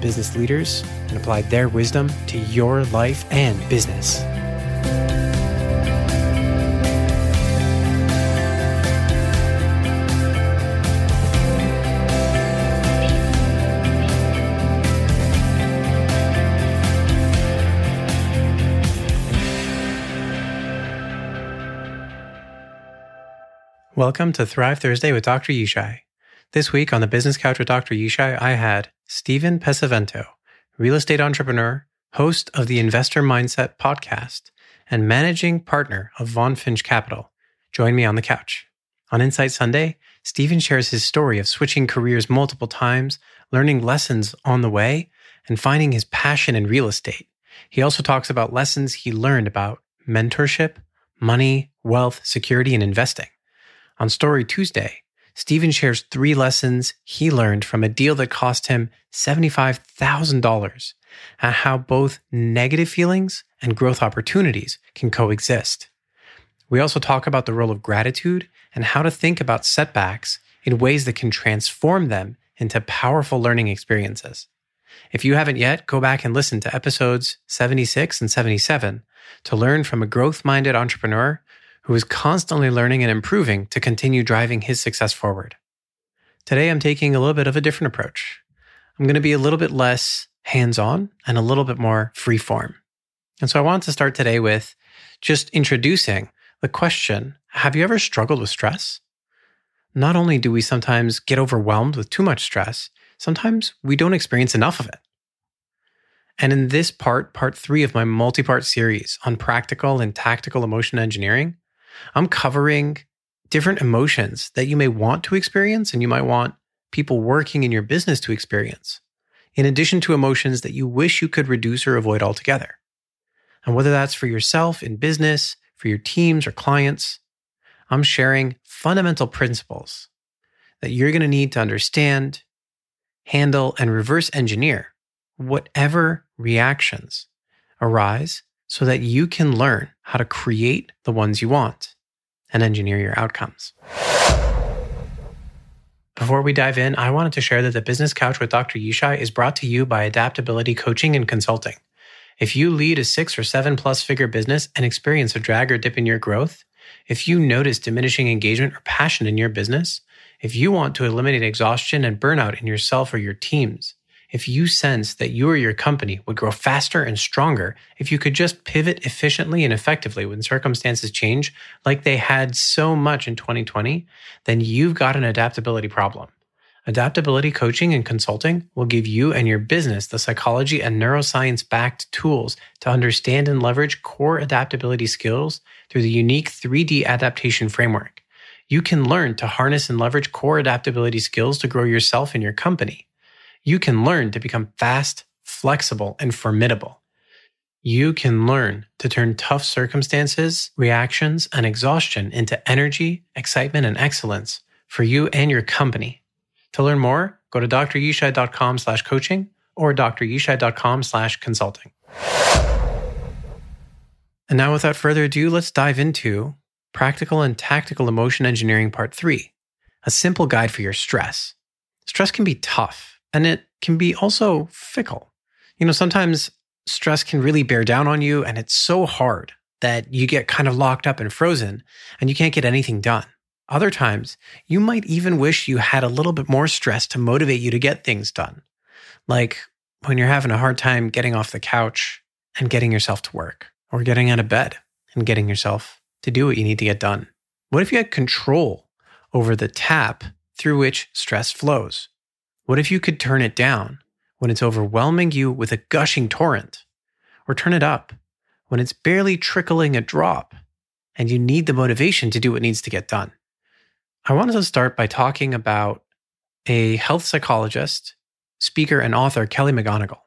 business leaders and apply their wisdom to your life and business. Welcome to Thrive Thursday with Dr. Yishai. This week on the Business Couch with Dr. Yishai, I had Stephen Pesavento, real estate entrepreneur, host of the Investor Mindset podcast, and managing partner of Von Finch Capital. Join me on the couch. On Insight Sunday, Stephen shares his story of switching careers multiple times, learning lessons on the way, and finding his passion in real estate. He also talks about lessons he learned about mentorship, money, wealth, security, and investing. On Story Tuesday, Stephen shares three lessons he learned from a deal that cost him $75,000 and how both negative feelings and growth opportunities can coexist. We also talk about the role of gratitude and how to think about setbacks in ways that can transform them into powerful learning experiences. If you haven't yet, go back and listen to episodes 76 and 77 to learn from a growth minded entrepreneur who is constantly learning and improving to continue driving his success forward. Today, I'm taking a little bit of a different approach. I'm going to be a little bit less hands on and a little bit more free form. And so I want to start today with just introducing the question Have you ever struggled with stress? Not only do we sometimes get overwhelmed with too much stress, sometimes we don't experience enough of it. And in this part, part three of my multi part series on practical and tactical emotion engineering, I'm covering different emotions that you may want to experience and you might want people working in your business to experience, in addition to emotions that you wish you could reduce or avoid altogether. And whether that's for yourself in business, for your teams or clients, I'm sharing fundamental principles that you're going to need to understand, handle, and reverse engineer whatever reactions arise so that you can learn how to create the ones you want and engineer your outcomes. Before we dive in, I wanted to share that the Business Couch with Dr. Yishai is brought to you by Adaptability Coaching and Consulting. If you lead a six or seven plus figure business and experience a drag or dip in your growth, if you notice diminishing engagement or passion in your business, if you want to eliminate exhaustion and burnout in yourself or your teams, if you sense that you or your company would grow faster and stronger if you could just pivot efficiently and effectively when circumstances change, like they had so much in 2020, then you've got an adaptability problem. Adaptability coaching and consulting will give you and your business the psychology and neuroscience backed tools to understand and leverage core adaptability skills through the unique 3D adaptation framework. You can learn to harness and leverage core adaptability skills to grow yourself and your company you can learn to become fast, flexible, and formidable. You can learn to turn tough circumstances, reactions, and exhaustion into energy, excitement, and excellence for you and your company. To learn more, go to dryishai.com slash coaching or dryishai.com slash consulting. And now without further ado, let's dive into practical and tactical emotion engineering part three, a simple guide for your stress. Stress can be tough and it can be also fickle. You know, sometimes stress can really bear down on you and it's so hard that you get kind of locked up and frozen and you can't get anything done. Other times, you might even wish you had a little bit more stress to motivate you to get things done. Like when you're having a hard time getting off the couch and getting yourself to work, or getting out of bed and getting yourself to do what you need to get done. What if you had control over the tap through which stress flows? What if you could turn it down when it's overwhelming you with a gushing torrent? Or turn it up when it's barely trickling a drop and you need the motivation to do what needs to get done? I wanted to start by talking about a health psychologist, speaker, and author, Kelly McGonigal.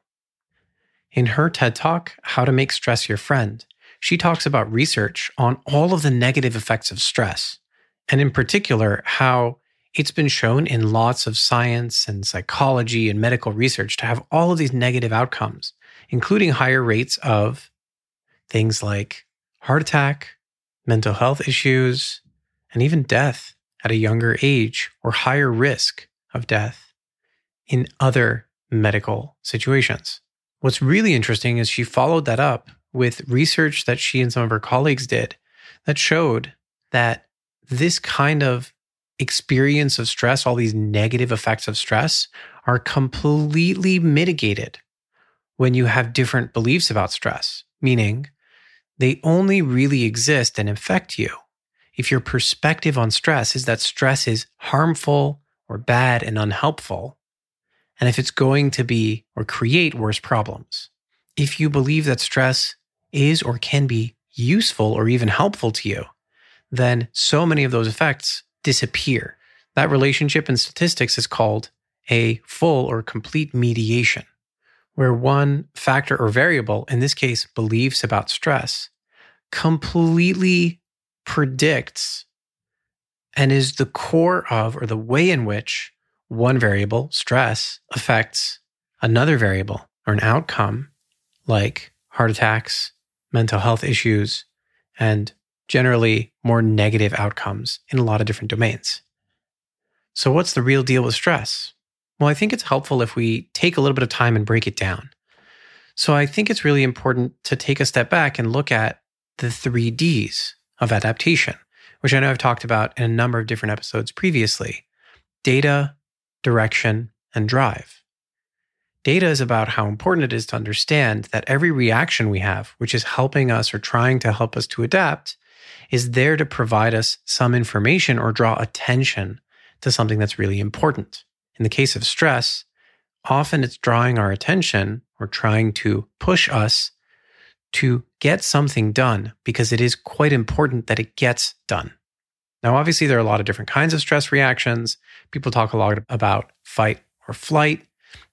In her TED Talk, How to Make Stress Your Friend, she talks about research on all of the negative effects of stress, and in particular, how it's been shown in lots of science and psychology and medical research to have all of these negative outcomes, including higher rates of things like heart attack, mental health issues, and even death at a younger age or higher risk of death in other medical situations. What's really interesting is she followed that up with research that she and some of her colleagues did that showed that this kind of experience of stress, all these negative effects of stress, are completely mitigated when you have different beliefs about stress, meaning they only really exist and affect you if your perspective on stress is that stress is harmful or bad and unhelpful, and if it's going to be or create worse problems. If you believe that stress is or can be useful or even helpful to you, then so many of those effects disappear. That relationship in statistics is called a full or complete mediation, where one factor or variable, in this case, beliefs about stress, completely predicts and is the core of or the way in which one variable, stress, affects another variable or an outcome like heart attacks, mental health issues, and generally more negative outcomes in a lot of different domains. So, what's the real deal with stress? Well, I think it's helpful if we take a little bit of time and break it down. So, I think it's really important to take a step back and look at the three Ds of adaptation, which I know I've talked about in a number of different episodes previously data, direction, and drive. Data is about how important it is to understand that every reaction we have, which is helping us or trying to help us to adapt, is there to provide us some information or draw attention to something that's really important. In the case of stress, often it's drawing our attention or trying to push us to get something done because it is quite important that it gets done. Now, obviously, there are a lot of different kinds of stress reactions. People talk a lot about fight or flight,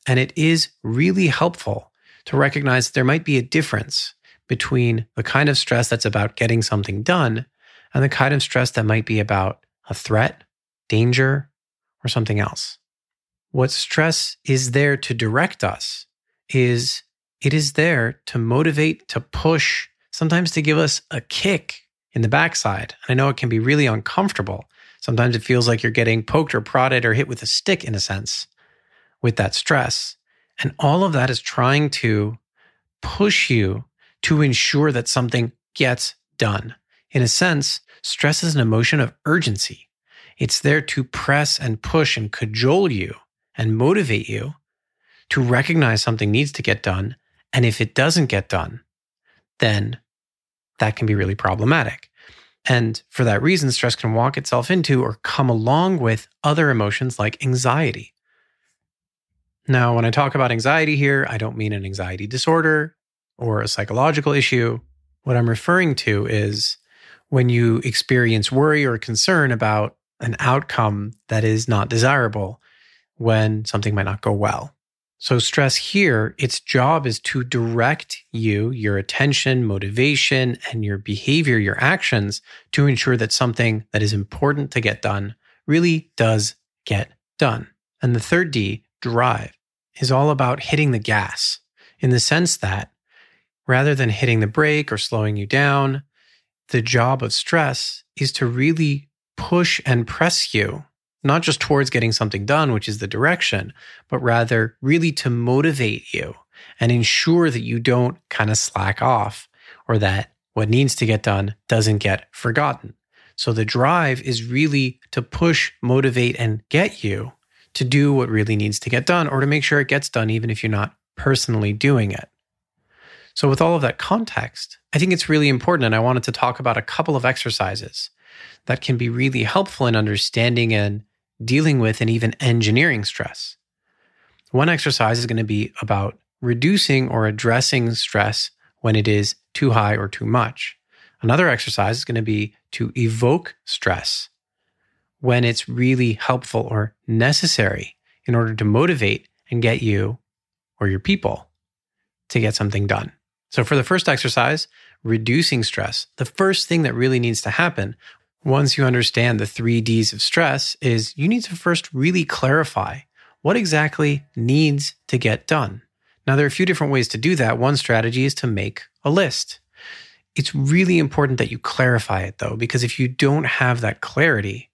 and it is really helpful to recognize there might be a difference between the kind of stress that's about getting something done and the kind of stress that might be about a threat, danger, or something else. What stress is there to direct us is it is there to motivate, to push, sometimes to give us a kick in the backside. And I know it can be really uncomfortable. Sometimes it feels like you're getting poked or prodded or hit with a stick in a sense with that stress. And all of that is trying to push you to ensure that something gets done. In a sense, stress is an emotion of urgency. It's there to press and push and cajole you and motivate you to recognize something needs to get done and if it doesn't get done, then that can be really problematic. And for that reason, stress can walk itself into or come along with other emotions like anxiety. Now, when I talk about anxiety here, I don't mean an anxiety disorder or a psychological issue. What I'm referring to is when you experience worry or concern about an outcome that is not desirable when something might not go well. So, stress here, its job is to direct you, your attention, motivation, and your behavior, your actions to ensure that something that is important to get done really does get done. And the third D, drive, is all about hitting the gas in the sense that rather than hitting the brake or slowing you down, the job of stress is to really push and press you not just towards getting something done, which is the direction, but rather really to motivate you and ensure that you don't kind of slack off or that what needs to get done doesn't get forgotten. So the drive is really to push, motivate, and get you to do what really needs to get done or to make sure it gets done, even if you're not personally doing it. So, with all of that context, I think it's really important. And I wanted to talk about a couple of exercises that can be really helpful in understanding and dealing with and even engineering stress. One exercise is going to be about reducing or addressing stress when it is too high or too much. Another exercise is going to be to evoke stress when it's really helpful or necessary in order to motivate and get you or your people to get something done. So, for the first exercise, reducing stress, the first thing that really needs to happen once you understand the three D's of stress is you need to first really clarify what exactly needs to get done. Now, there are a few different ways to do that. One strategy is to make a list. It's really important that you clarify it though, because if you don't have that clarity,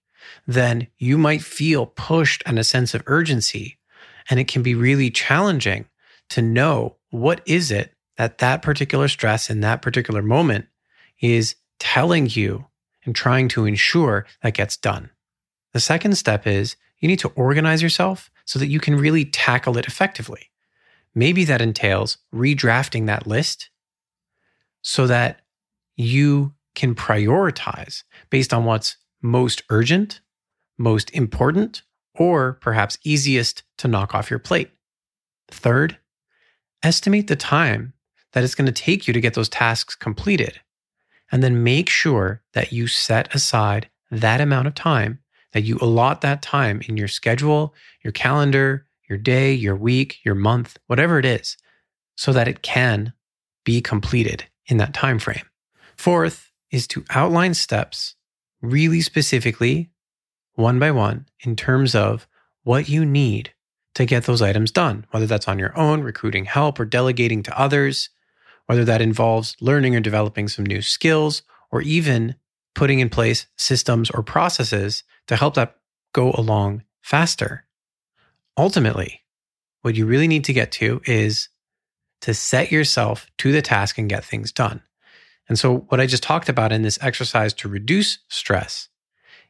then you might feel pushed and a sense of urgency. And it can be really challenging to know what is it that that particular stress in that particular moment is telling you and trying to ensure that gets done. The second step is you need to organize yourself so that you can really tackle it effectively. Maybe that entails redrafting that list so that you can prioritize based on what's most urgent, most important, or perhaps easiest to knock off your plate. Third, estimate the time that it's going to take you to get those tasks completed. And then make sure that you set aside that amount of time, that you allot that time in your schedule, your calendar, your day, your week, your month, whatever it is, so that it can be completed in that time frame. Fourth is to outline steps really specifically, one by one, in terms of what you need to get those items done, whether that's on your own, recruiting help, or delegating to others, whether that involves learning or developing some new skills, or even putting in place systems or processes to help that go along faster. Ultimately, what you really need to get to is to set yourself to the task and get things done. And so, what I just talked about in this exercise to reduce stress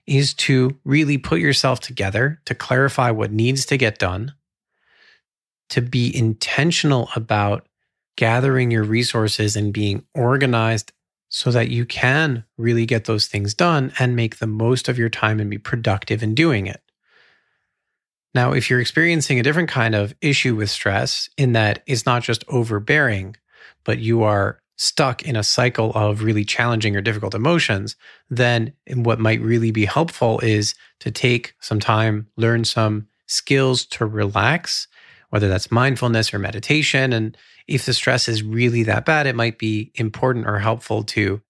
is to really put yourself together to clarify what needs to get done, to be intentional about gathering your resources and being organized so that you can really get those things done and make the most of your time and be productive in doing it. Now, if you're experiencing a different kind of issue with stress, in that it's not just overbearing, but you are stuck in a cycle of really challenging or difficult emotions, then what might really be helpful is to take some time, learn some skills to relax, whether that's mindfulness or meditation, and if the stress is really that bad, it might be important or helpful to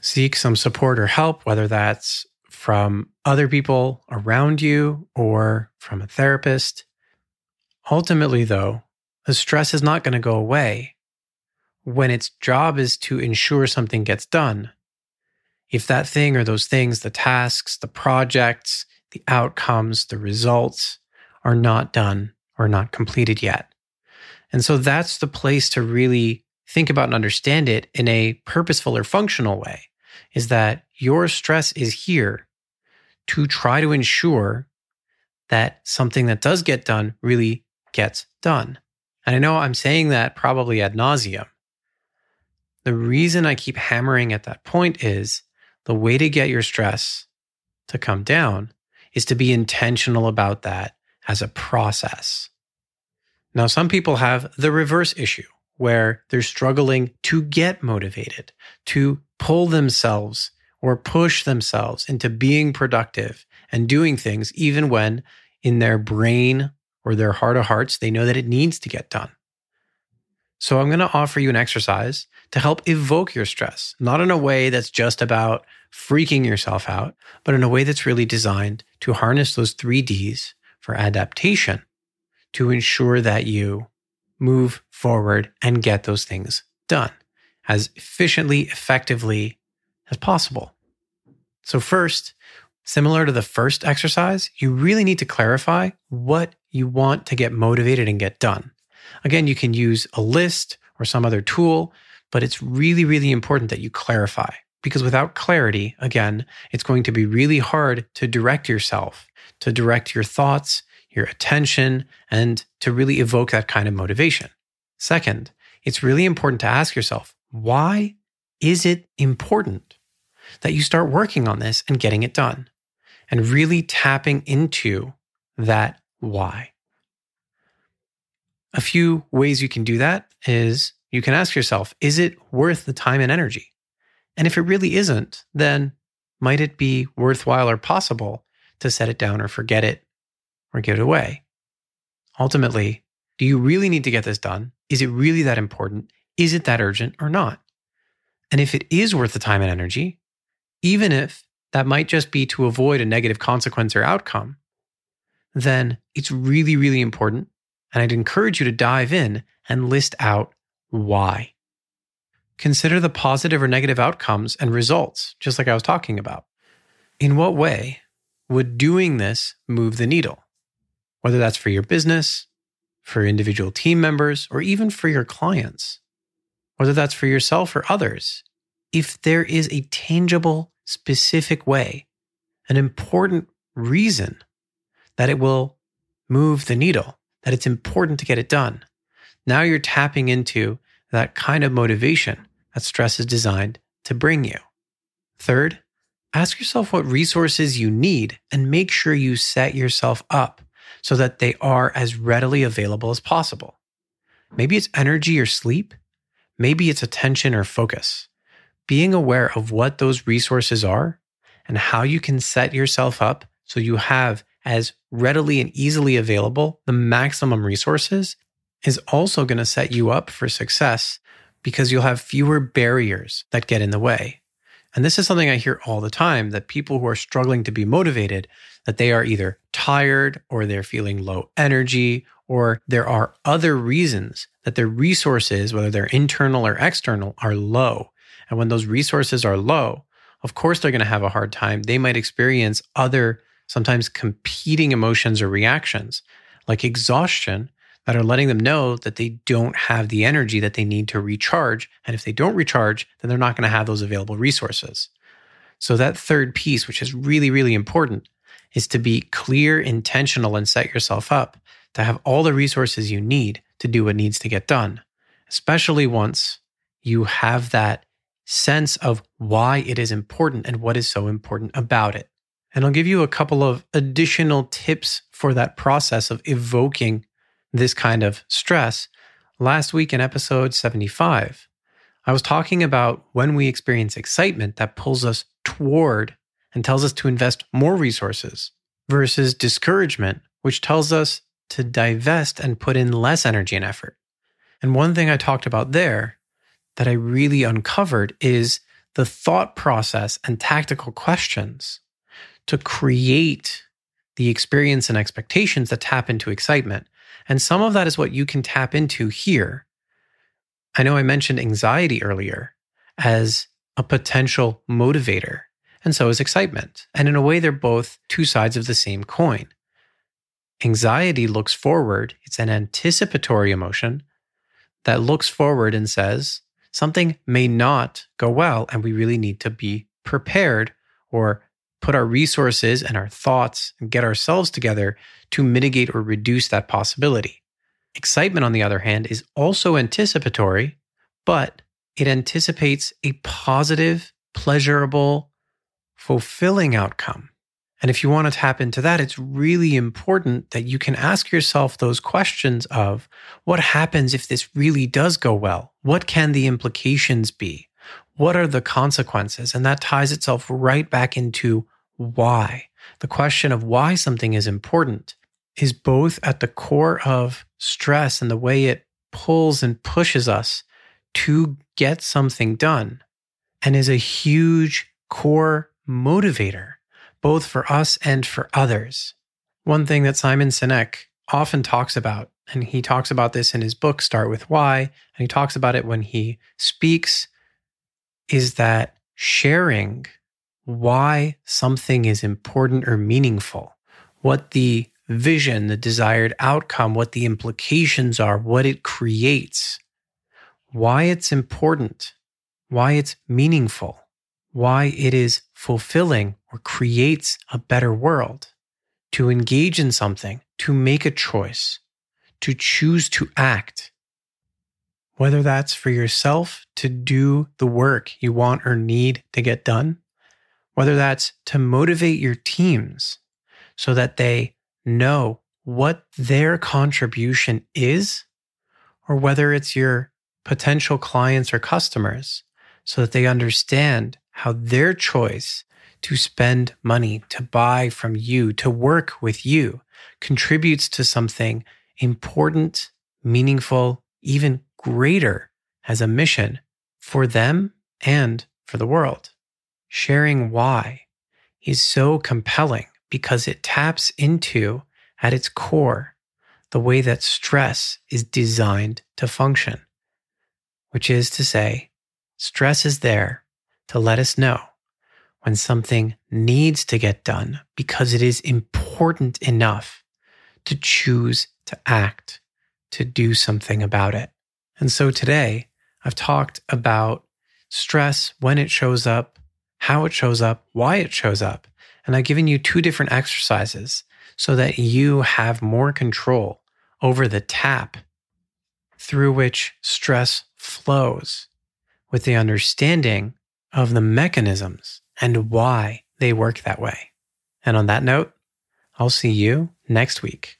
seek some support or help, whether that's from other people around you or from a therapist. Ultimately, though, the stress is not going to go away when its job is to ensure something gets done. If that thing or those things, the tasks, the projects, the outcomes, the results are not done or not completed yet. And so that's the place to really think about and understand it in a purposeful or functional way is that your stress is here to try to ensure that something that does get done really gets done. And I know I'm saying that probably ad nauseum. The reason I keep hammering at that point is the way to get your stress to come down is to be intentional about that as a process. Now, some people have the reverse issue where they're struggling to get motivated, to pull themselves or push themselves into being productive and doing things, even when in their brain or their heart of hearts, they know that it needs to get done. So I'm going to offer you an exercise to help evoke your stress, not in a way that's just about freaking yourself out, but in a way that's really designed to harness those three D's for adaptation to ensure that you move forward and get those things done as efficiently, effectively as possible. So, first, Similar to the first exercise, you really need to clarify what you want to get motivated and get done. Again, you can use a list or some other tool, but it's really, really important that you clarify because without clarity, again, it's going to be really hard to direct yourself, to direct your thoughts, your attention, and to really evoke that kind of motivation. Second, it's really important to ask yourself, why is it important that you start working on this and getting it done? And really tapping into that why. A few ways you can do that is you can ask yourself, is it worth the time and energy? And if it really isn't, then might it be worthwhile or possible to set it down or forget it or give it away? Ultimately, do you really need to get this done? Is it really that important? Is it that urgent or not? And if it is worth the time and energy, even if that might just be to avoid a negative consequence or outcome, then it's really, really important. And I'd encourage you to dive in and list out why. Consider the positive or negative outcomes and results, just like I was talking about. In what way would doing this move the needle? Whether that's for your business, for individual team members, or even for your clients, whether that's for yourself or others. If there is a tangible, specific way, an important reason that it will move the needle, that it's important to get it done. Now you're tapping into that kind of motivation that stress is designed to bring you. Third, ask yourself what resources you need and make sure you set yourself up so that they are as readily available as possible. Maybe it's energy or sleep. Maybe it's attention or focus. Being aware of what those resources are and how you can set yourself up so you have as readily and easily available the maximum resources is also going to set you up for success because you'll have fewer barriers that get in the way. And this is something I hear all the time that people who are struggling to be motivated, that they are either tired or they're feeling low energy, or there are other reasons that their resources, whether they're internal or external, are low. And when those resources are low, of course, they're going to have a hard time. They might experience other sometimes competing emotions or reactions like exhaustion that are letting them know that they don't have the energy that they need to recharge. And if they don't recharge, then they're not going to have those available resources. So, that third piece, which is really, really important, is to be clear, intentional, and set yourself up to have all the resources you need to do what needs to get done, especially once you have that sense of why it is important and what is so important about it. And I'll give you a couple of additional tips for that process of evoking this kind of stress. Last week in episode 75, I was talking about when we experience excitement that pulls us toward and tells us to invest more resources versus discouragement, which tells us to divest and put in less energy and effort. And one thing I talked about there that I really uncovered is the thought process and tactical questions to create the experience and expectations that tap into excitement. And some of that is what you can tap into here. I know I mentioned anxiety earlier as a potential motivator, and so is excitement. And in a way, they're both two sides of the same coin. Anxiety looks forward, it's an anticipatory emotion that looks forward and says, something may not go well, and we really need to be prepared or put our resources and our thoughts and get ourselves together to mitigate or reduce that possibility. Excitement, on the other hand, is also anticipatory, but it anticipates a positive, pleasurable, fulfilling outcome. And if you want to tap into that, it's really important that you can ask yourself those questions of what happens if this really does go well? What can the implications be? What are the consequences? And that ties itself right back into why. The question of why something is important is both at the core of stress and the way it pulls and pushes us to get something done and is a huge core motivator, both for us and for others. One thing that Simon Sinek often talks about, and he talks about this in his book, Start with Why, and he talks about it when he speaks, is that sharing why something is important or meaningful, what the vision, the desired outcome, what the implications are, what it creates, why it's important, why it's meaningful, why it is fulfilling or creates a better world, to engage in something, to make a choice, to choose to act. Whether that's for yourself to do the work you want or need to get done, whether that's to motivate your teams so that they know what their contribution is, or whether it's your potential clients or customers so that they understand how their choice to spend money, to buy from you, to work with you contributes to something important, meaningful, even greater as a mission for them and for the world. Sharing why is so compelling because it taps into, at its core, the way that stress is designed to function, which is to say, stress is there to let us know when something needs to get done because it is important enough to choose to act, to do something about it. And so today, I've talked about stress when it shows up, how it shows up, why it shows up. And I've given you two different exercises so that you have more control over the tap through which stress flows with the understanding of the mechanisms and why they work that way. And on that note, I'll see you next week.